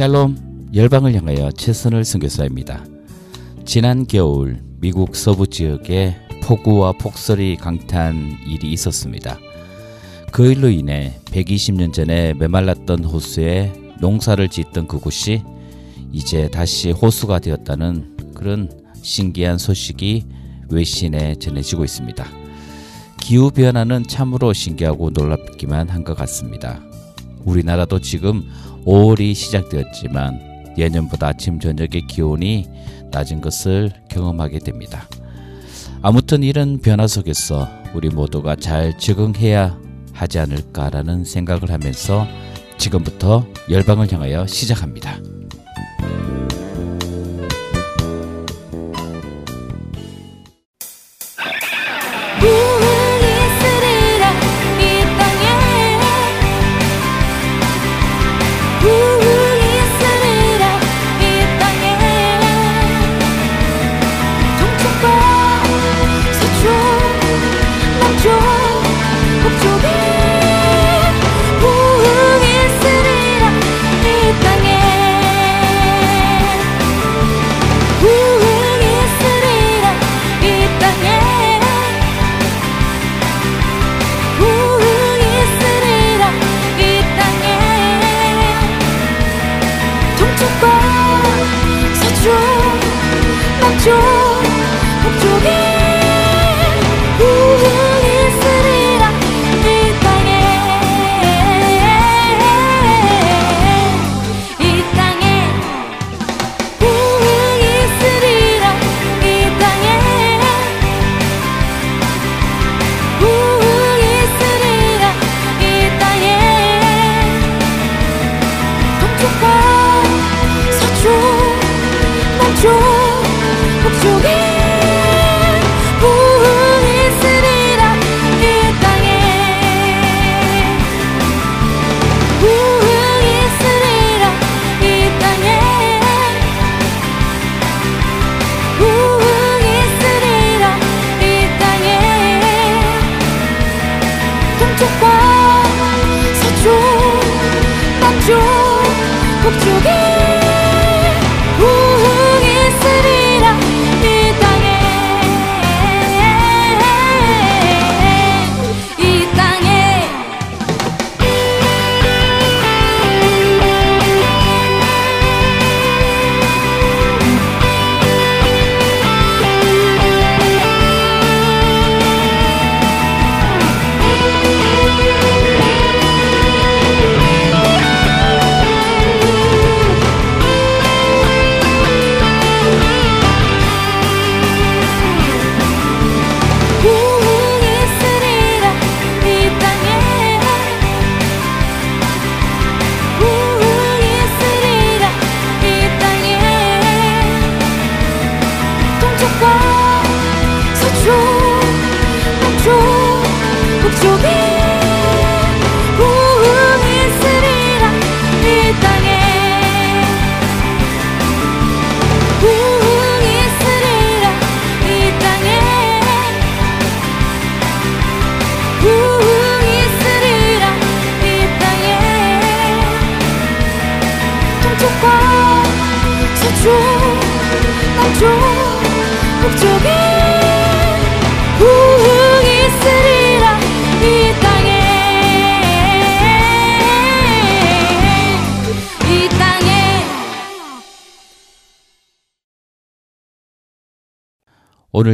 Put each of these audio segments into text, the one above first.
샬롬 열방을 향하여 최선을 선교사입니다. 지난 겨울 미국 서부 지역에 폭우와 폭설이 강타한 일이 있었습니다. 그 일로 인해 120년 전에 메말랐던 호수에 농사를 짓던 그곳이 이제 다시 호수가 되었다는 그런 신기한 소식이 외신에 전해지고 있습니다. 기후 변화는 참으로 신기하고 놀랍기만 한 것 같습니다. 우리나라도 지금 5월이 시작되었지만 예년보다 아침 저녁의 기온이 낮은 것을 경험하게 됩니다. 아무튼 이런 변화 속에서 우리 모두가 잘 적응해야 하지 않을까라는 생각을 하면서 지금부터 열방을 향하여 시작합니다.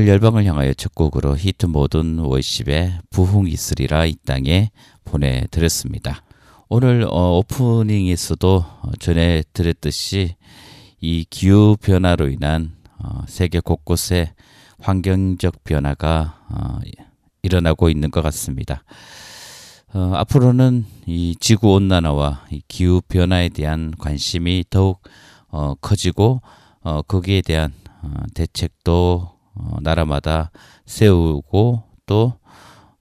열방을 향하여 첫 곡으로 히트 모든 워십의 부흥 있으리라 이 땅에 보내드렸습니다. 오늘 어, 오프닝에서도 전해 드렸듯이 이 기후 변화로 인한 어, 세계 곳곳에 환경적 변화가 어, 일어나고 있는 것 같습니다. 어, 앞으로는 이 지구 온난화와 이 기후 변화에 대한 관심이 더욱 어, 커지고 어, 거기에 대한 어, 대책도 어, 나라마다 세우고 또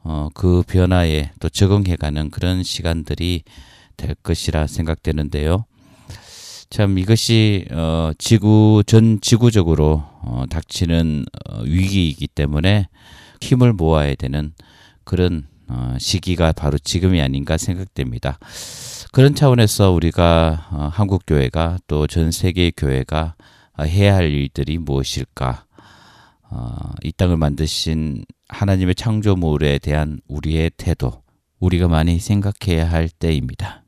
어, 그 변화에 또 적응해가는 그런 시간들이 될 것이라 생각되는데요. 참 이것이 어, 지구 전 지구적으로 어, 닥치는 어, 위기이기 때문에 힘을 모아야 되는 그런 어, 시기가 바로 지금이 아닌가 생각됩니다. 그런 차원에서 우리가 어, 한국 교회가 또 전 세계 교회가 해야 할 일들이 무엇일까? 어, 이 땅을 만드신 하나님의 창조물에 대한 우리의 태도, 우리가 많이 생각해야 할 때입니다.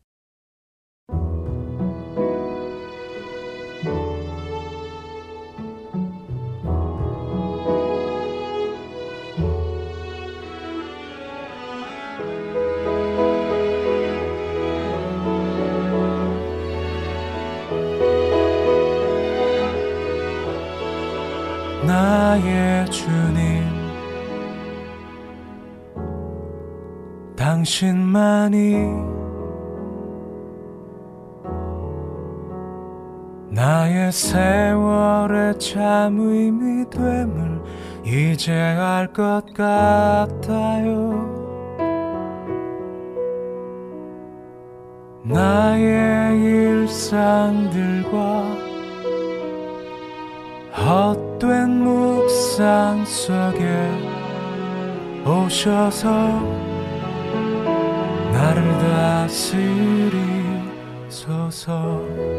나의 주님. 당신만이 나의 세월의 참 의미 됨을 이제 알 것 같아요. 나의 일상들과 헛된 묵상 속에 오셔서 나를 다스리소서.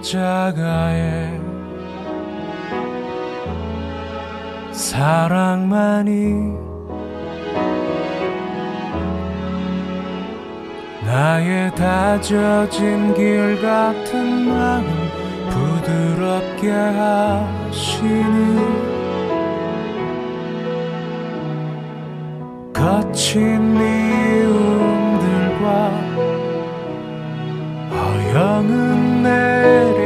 십자가에 사랑만이 나의 다져진 길 같은 마음 부드럽게 하시니 거친 미움들과 허영은 내려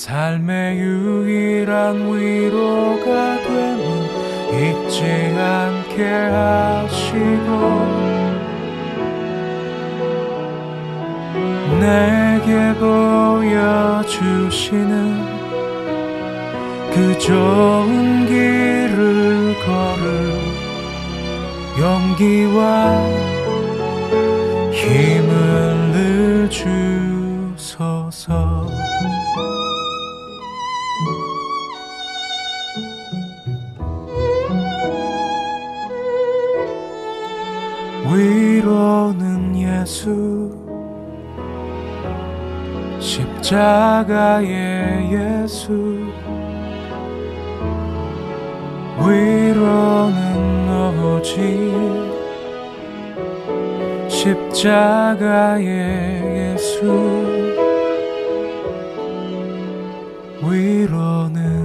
삶의 유일한 위로가 됨을 잊지 않게 하시고 내게 보여주시는 그 좋은 길을 걸을 용기와 힘을 늘 주소서 예수 십자가의 예수 위로는 오직 십자가의 예수 위로는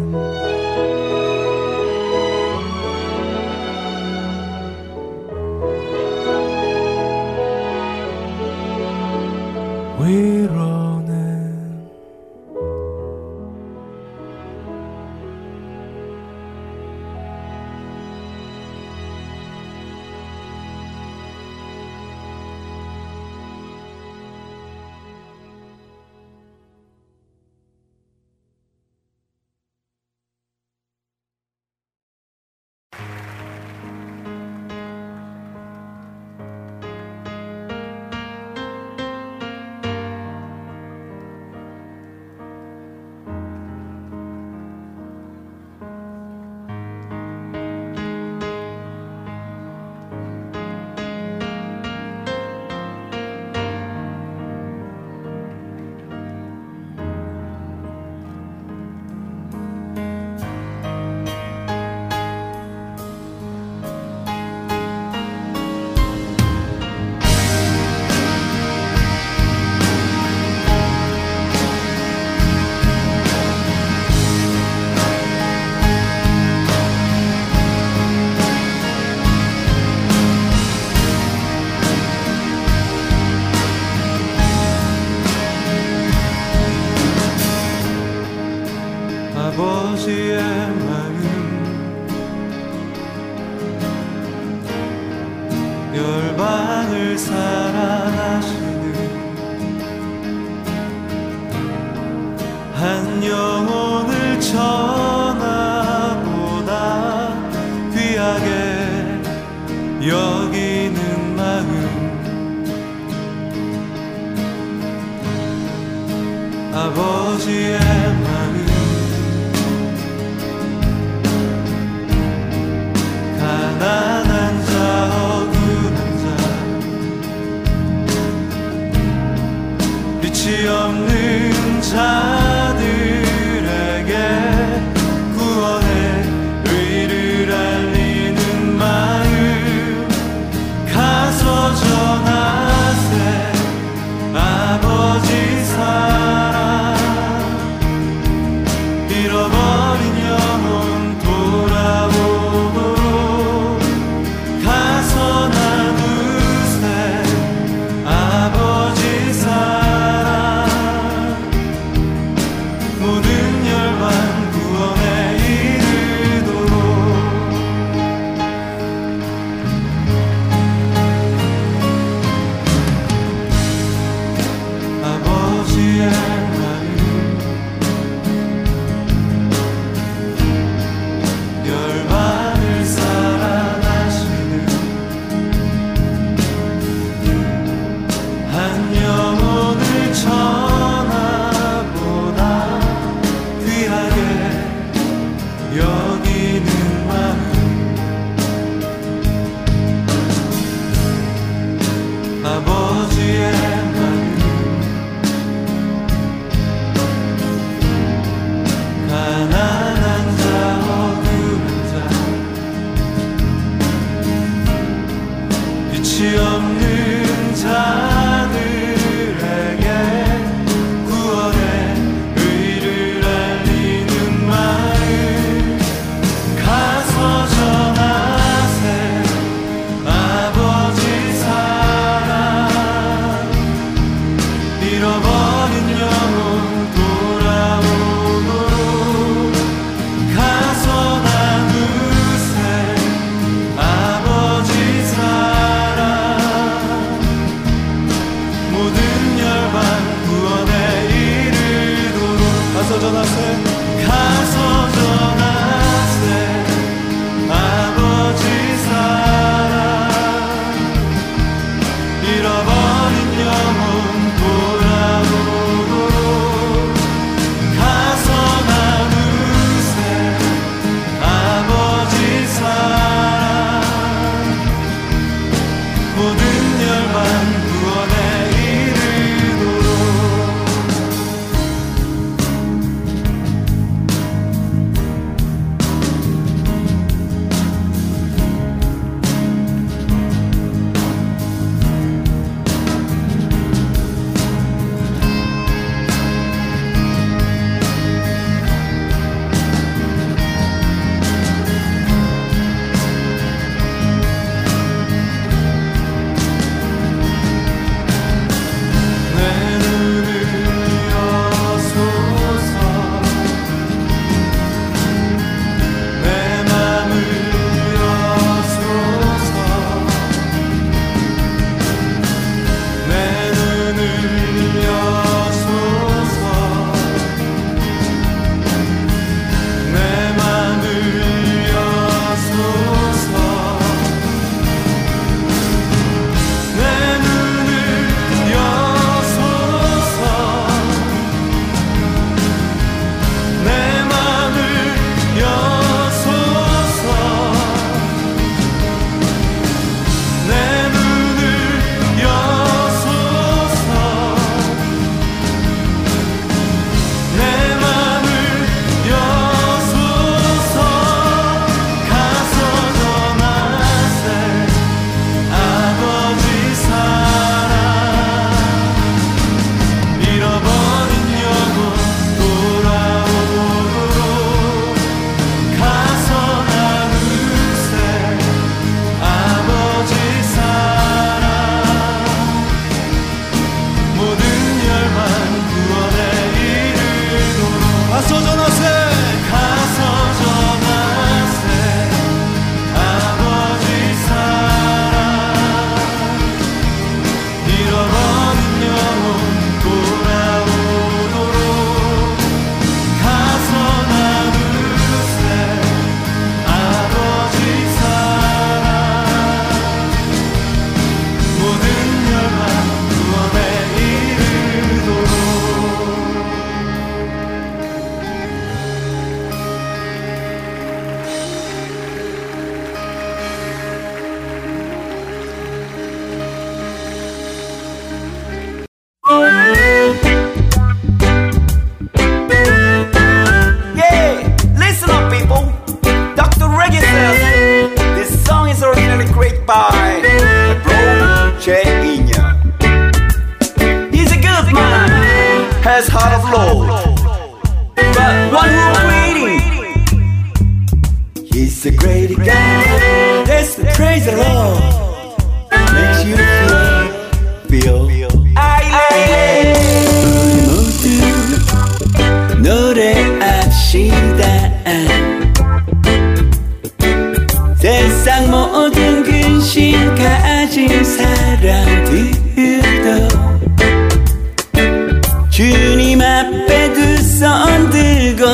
주님 앞에 두 손 들고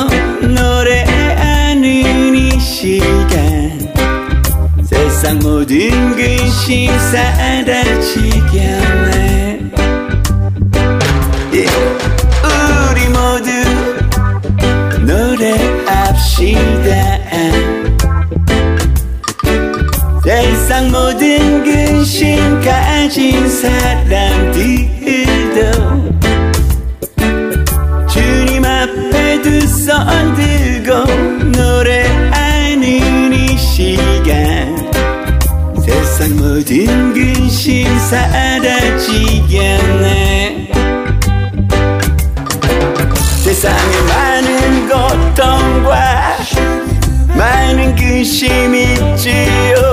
노래하는 이 시간 세상 모든 근심 사라지게 하네 yeah. 예, 우리 모두 노래합시다 세상 모든 근심 가진 사람들도 손 들고 노래하는 이 시간. 세상 모든 근심 사라지겠네. 세상에 많은 고통과 많은 근심이 있지요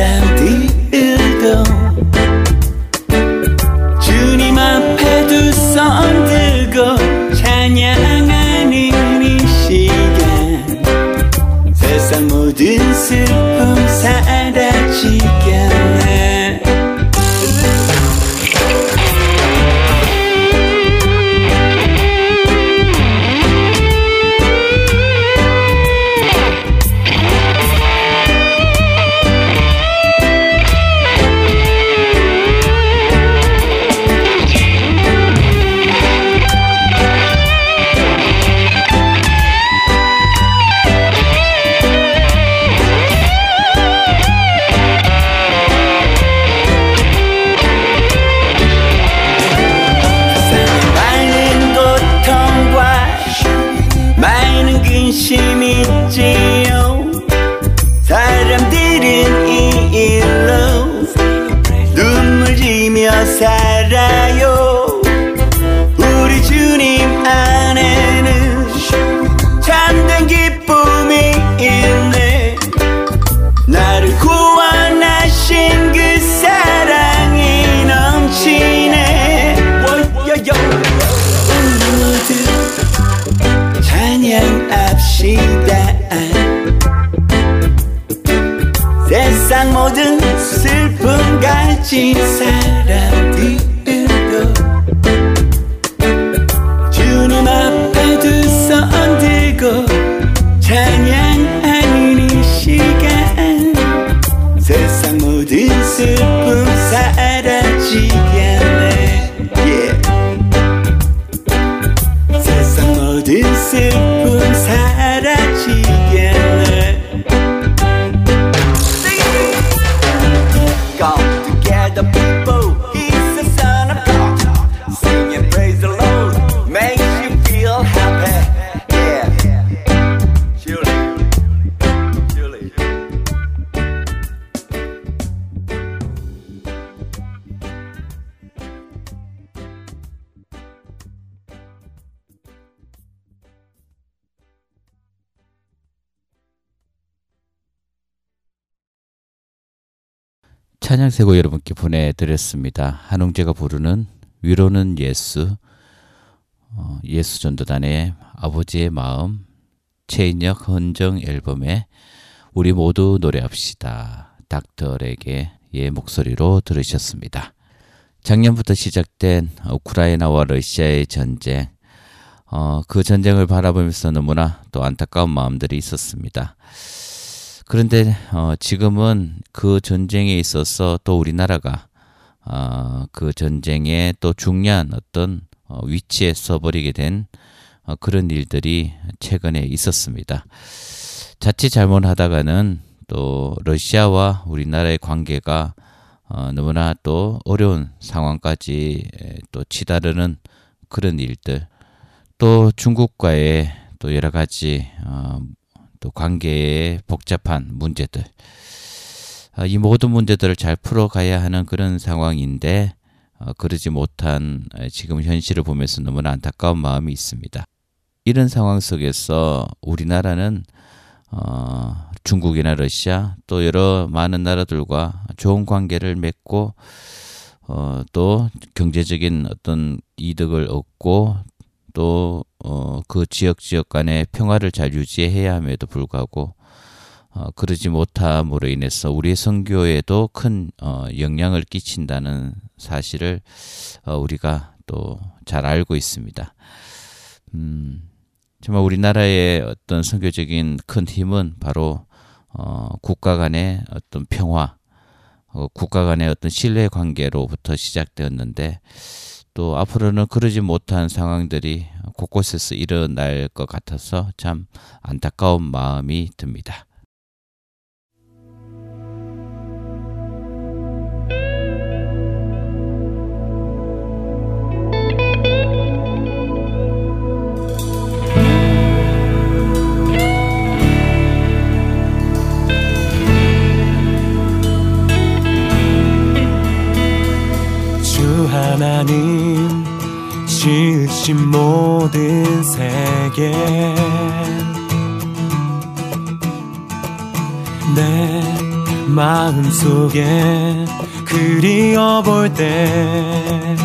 사 찬양세고 여러분께 보내드렸습니다. 한웅재가 부르는 위로는 예수, 어, 예수전도단의 아버지의 마음, 최인혁 헌정 앨범에 우리 모두 노래합시다. 닥터에게 의 목소리로 들으셨습니다. 작년부터 시작된 우크라이나와 러시아의 전쟁, 어, 그 전쟁을 바라보면서 너무나 또 안타까운 마음들이 있었습니다. 그런데 어, 지금은 그 전쟁에 있어서 또 우리나라가 어, 그 전쟁에 또 중요한 어떤 어, 위치에 서버리게 된 어, 그런 일들이 최근에 있었습니다. 자칫 잘못하다가는 또 러시아와 우리나라의 관계가 어, 너무나 또 어려운 상황까지 에, 또 치다르는 그런 일들 또 중국과의 또 여러 가지 어, 또 관계의 복잡한 문제들 아, 이 모든 문제들을 잘 풀어가야 하는 그런 상황인데 어, 그러지 못한 에, 지금 현실을 보면서 너무나 안타까운 마음이 있습니다. 이런 상황 속에서 우리나라는 어, 중국이나 러시아 또 여러 많은 나라들과 좋은 관계를 맺고 어, 또 경제적인 어떤 이득을 얻고 또 어, 그 지역 지역 간의 평화를 잘 유지해야 함에도 불구하고 어, 그러지 못함으로 인해서 우리의 선교에도 큰 어, 영향을 끼친다는 사실을 어, 우리가 또 잘 알고 있습니다. 음, 정말 우리나라의 어떤 선교적인 큰 힘은 바로 어, 국가 간의 어떤 평화, 어, 국가 간의 어떤 신뢰 관계로부터 시작되었는데 또 앞으로는 그러지 못한 상황들이 곳곳에서 일어날 것 같아서 참 안타까운 마음이 듭니다. 하나님 지으신 모든 세계. 내 마음 속에 그리워볼 때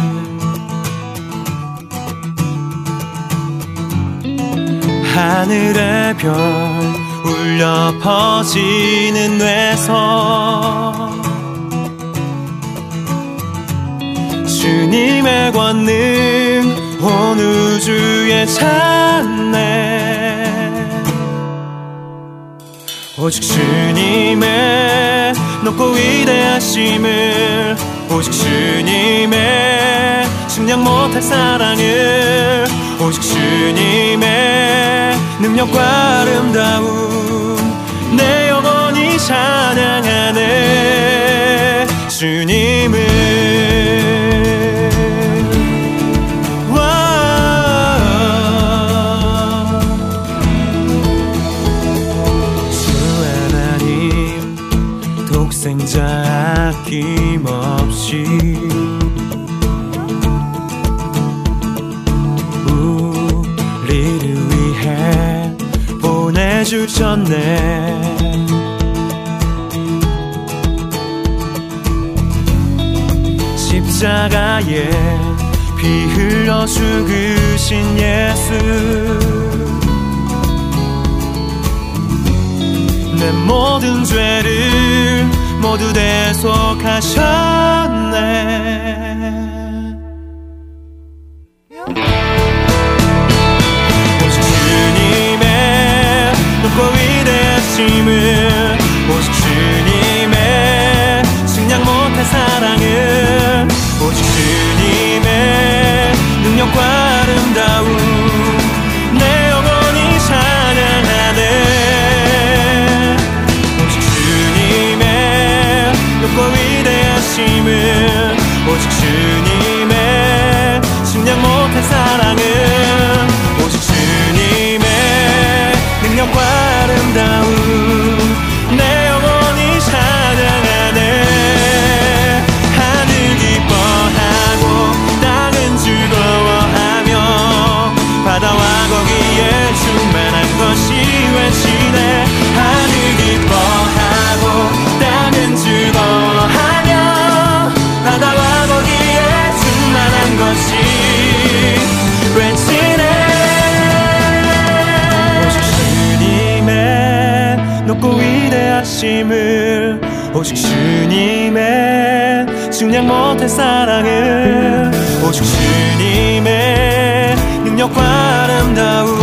하늘의 별 울려 퍼지는 뇌서 주님의 권능 온 우주에 찬네. 오직 주님의 높고 위대하심을 오직 주님의 측량 못할 사랑을 오직 주님의 능력과 아름다움 내 영혼이 찬양하네. 주님을 보내주셨네. 십자가에 피 흘려 죽으신 예수. 내 모든 죄를 모두 대속하셨네 측량 못할 사랑을 오직 주님의 능력과 아름다움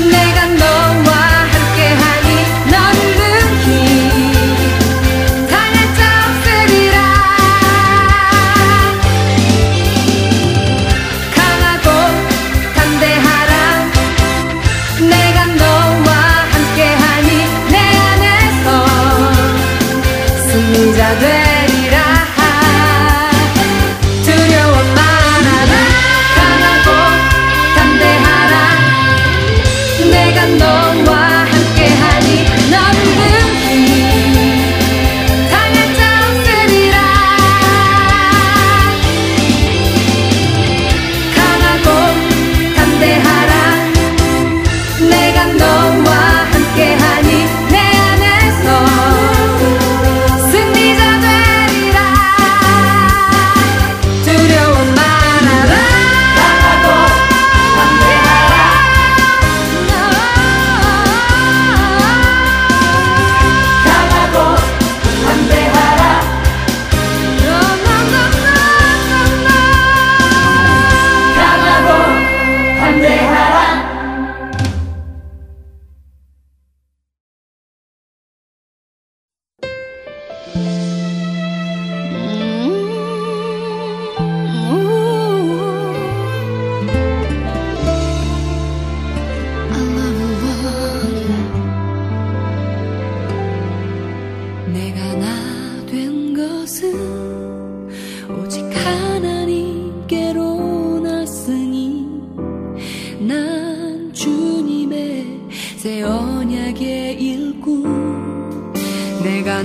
Make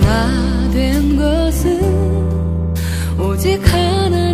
하나 된 것은 오직 하나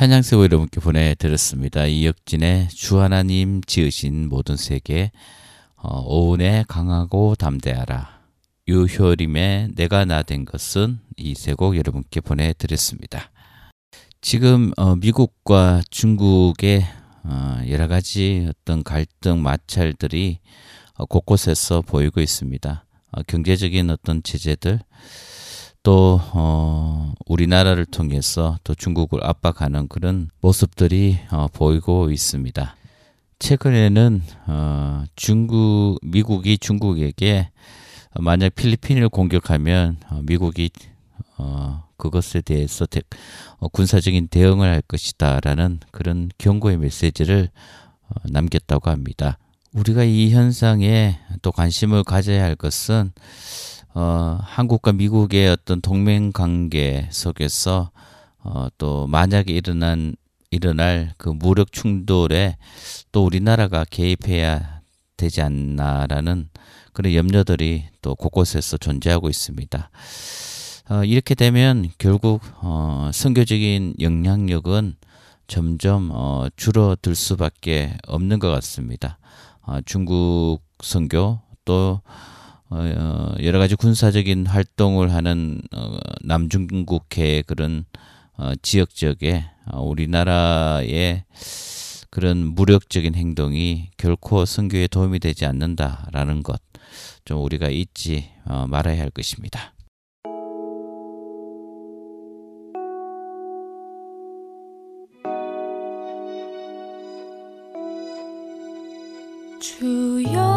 찬양세고 여러분께 보내드렸습니다. 이혁진의 주 하나님 지으신 모든 세계 어, 오은의 강하고 담대하라 유효림의 내가 나 된 것은 이 세 곡 여러분께 보내드렸습니다. 지금 어, 미국과 중국의 어, 여러 가지 어떤 갈등 마찰들이 어, 곳곳에서 보이고 있습니다. 어, 경제적인 어떤 제재들 또 어, 우리나라를 통해서 또 중국을 압박하는 그런 모습들이 어, 보이고 있습니다. 최근에는 어, 중국 미국이 중국에게 만약 필리핀을 공격하면 어, 미국이 어, 그것에 대해서 대, 어, 군사적인 대응을 할 것이다라는 그런 경고의 메시지를 어, 남겼다고 합니다. 우리가 이 현상에 또 관심을 가져야 할 것은 어, 한국과 미국의 어떤 동맹 관계 속에서 어, 또 만약에 일어난 일어날 그 무력 충돌에 또 우리나라가 개입해야 되지 않나라는 그런 염려들이 또 곳곳에서 존재하고 있습니다. 어, 이렇게 되면 결국 어, 선교적인 영향력은 점점 어, 줄어들 수밖에 없는 것 같습니다. 어, 중국 선교 또 어, 여러 가지 군사적인 활동을 하는 어, 남중국해의 그런 어, 지역 지역에 어, 우리나라의 그런 무력적인 행동이 결코 선교에 도움이 되지 않는다라는 것 좀 우리가 잊지 어, 말아야 할 것입니다. 주여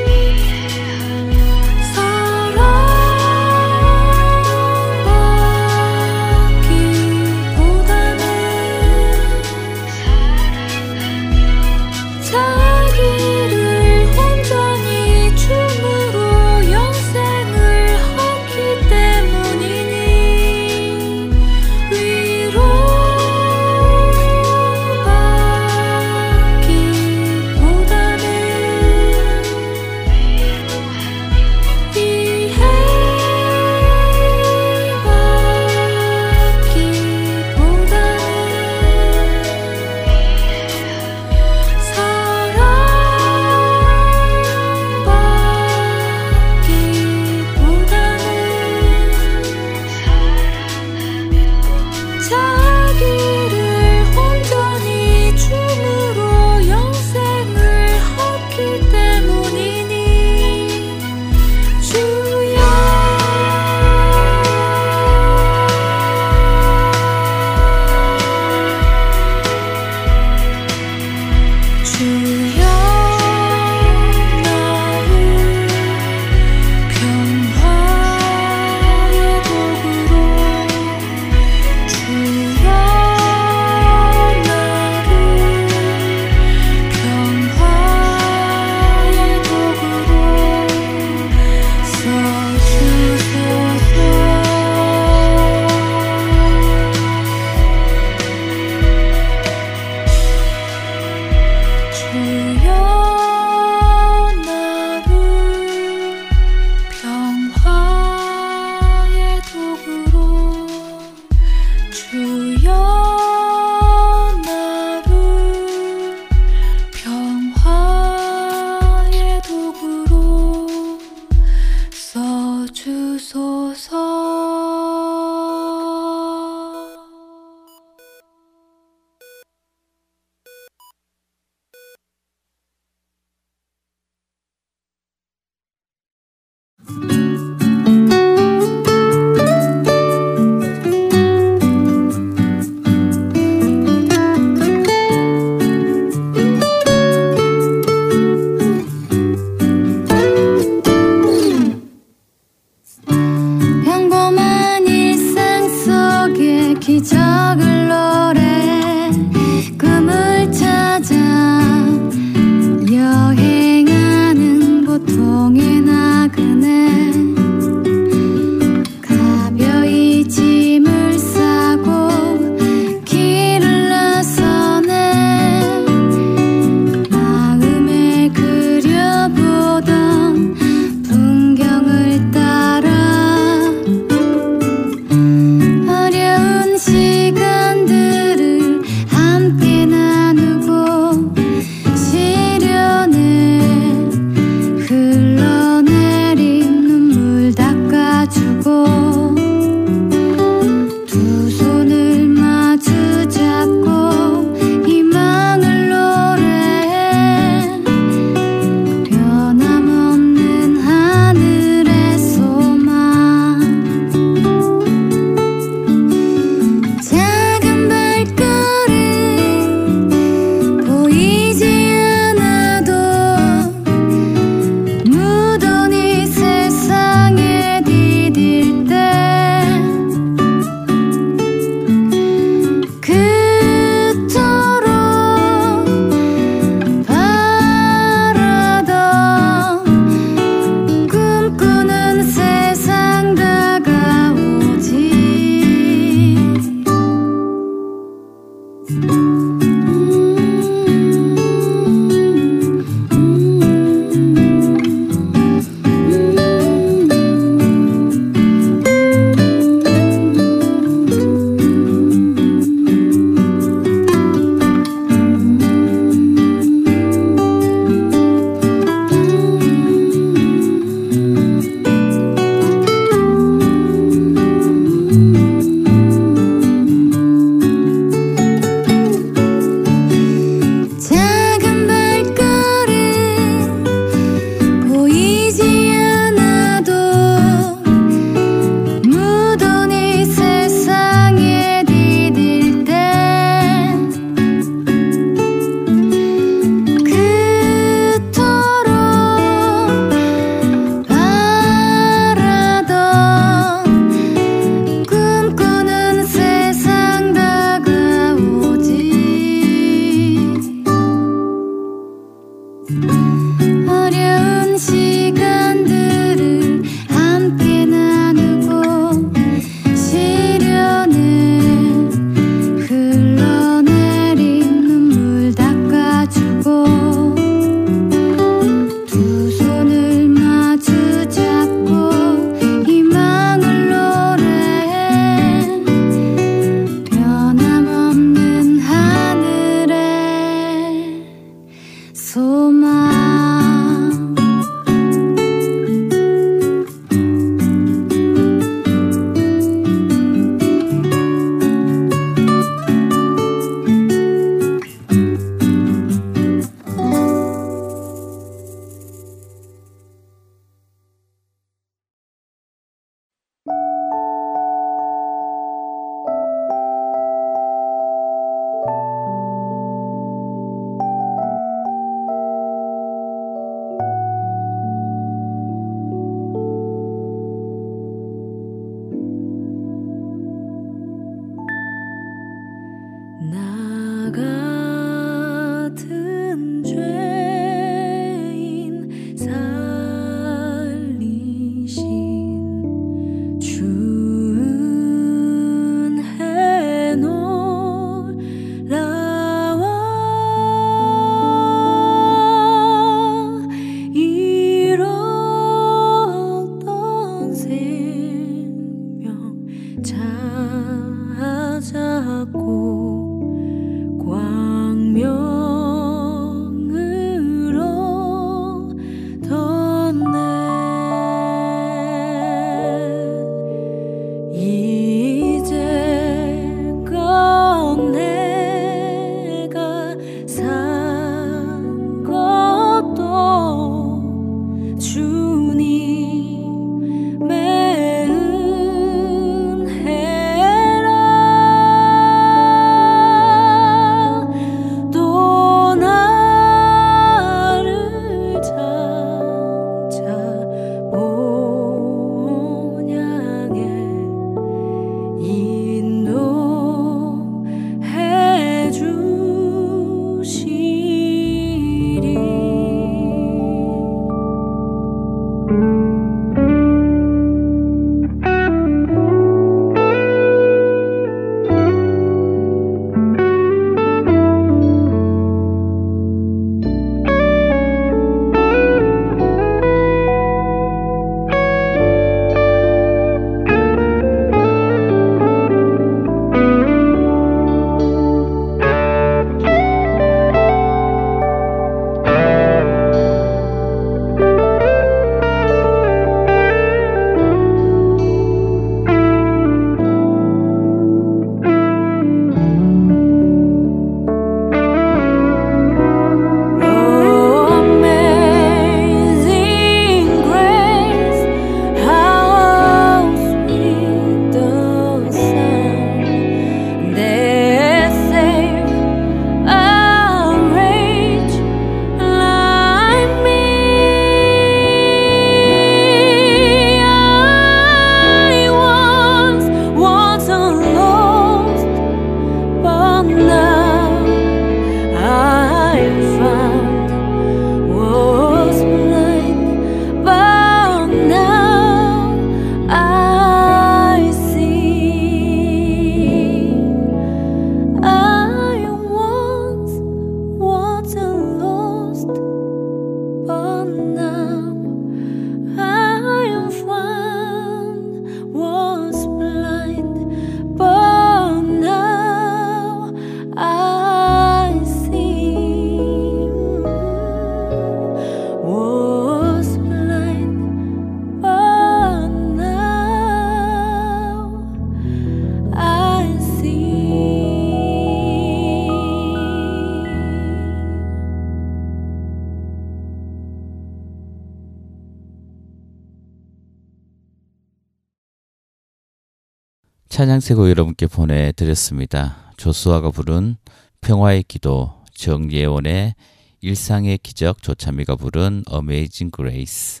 찬양세고 여러분께 보내드렸습니다. 조수아가 부른 평화의 기도, 정예원의 일상의 기적, 조찬미가 부른 Amazing Grace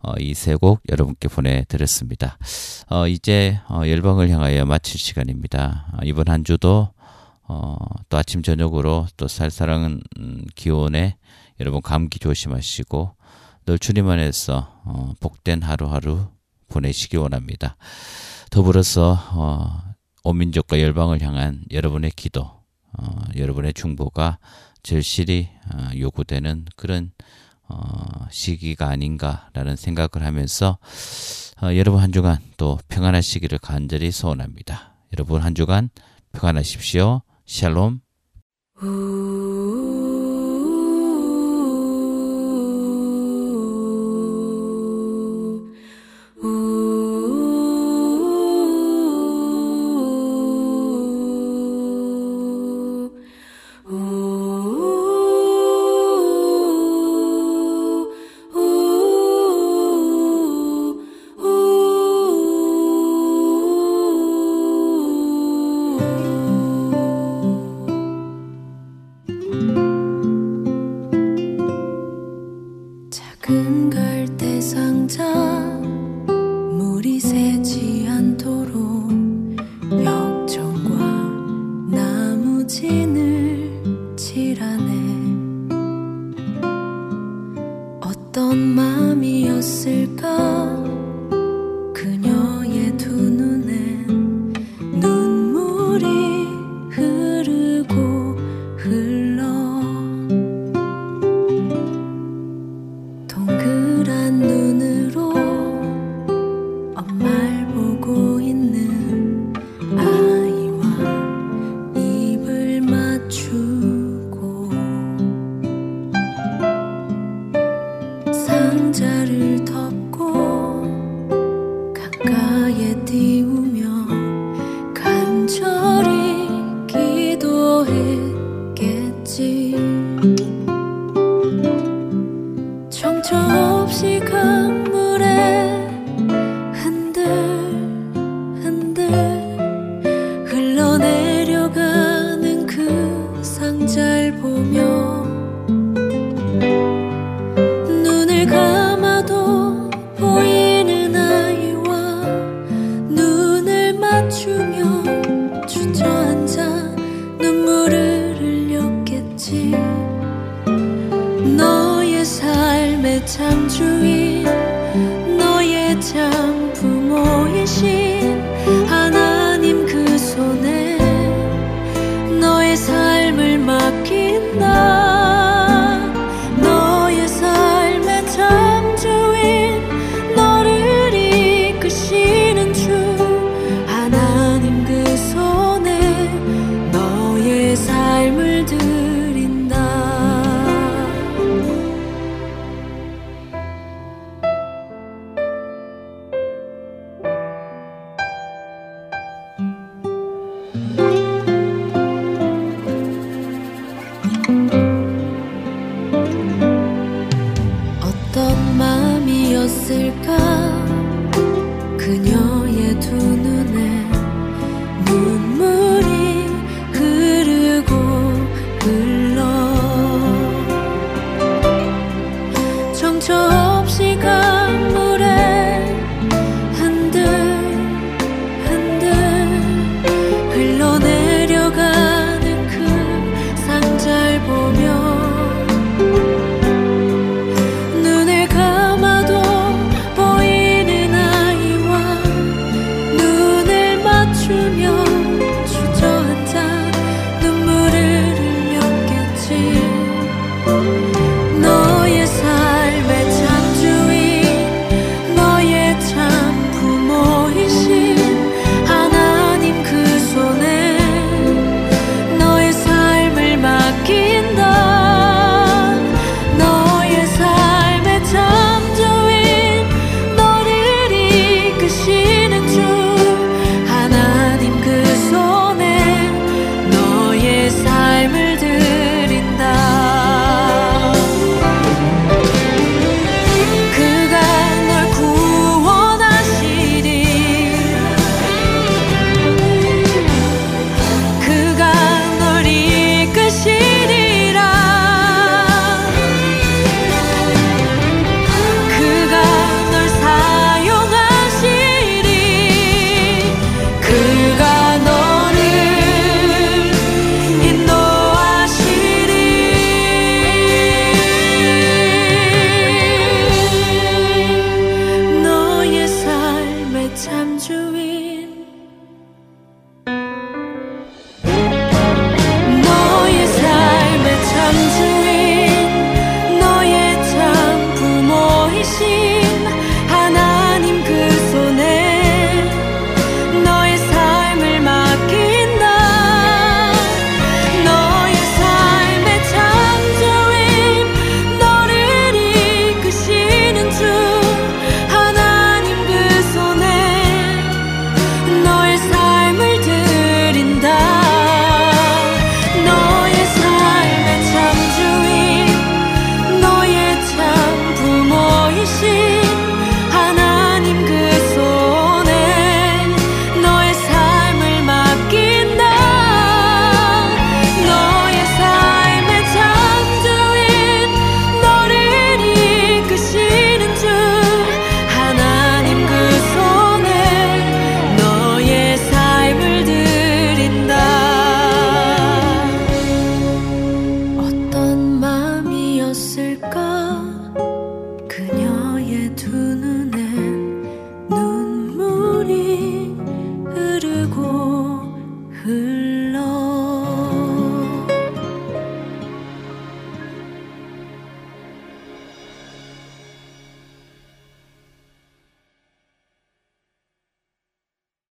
어, 이세 곡 여러분께 보내드렸습니다. 어, 이제 어, 열방을 향하여 마칠 시간입니다. 어, 이번 한 주도 어, 또 아침 저녁으로 또 쌀쌀한 음, 기온에 여러분 감기 조심하시고 늘 주님 안에서 어, 복된 하루하루 보내시기 원합니다. 더불어서 어, 온민족과 열방을 향한 여러분의 기도, 어, 여러분의 중보가 절실히 어, 요구되는 그런 어, 시기가 아닌가라는 생각을 하면서 어, 여러분 한 주간 또 평안하시기를 간절히 소원합니다. 여러분 한 주간 평안하십시오. 샬롬. 어떤 마음이었을까?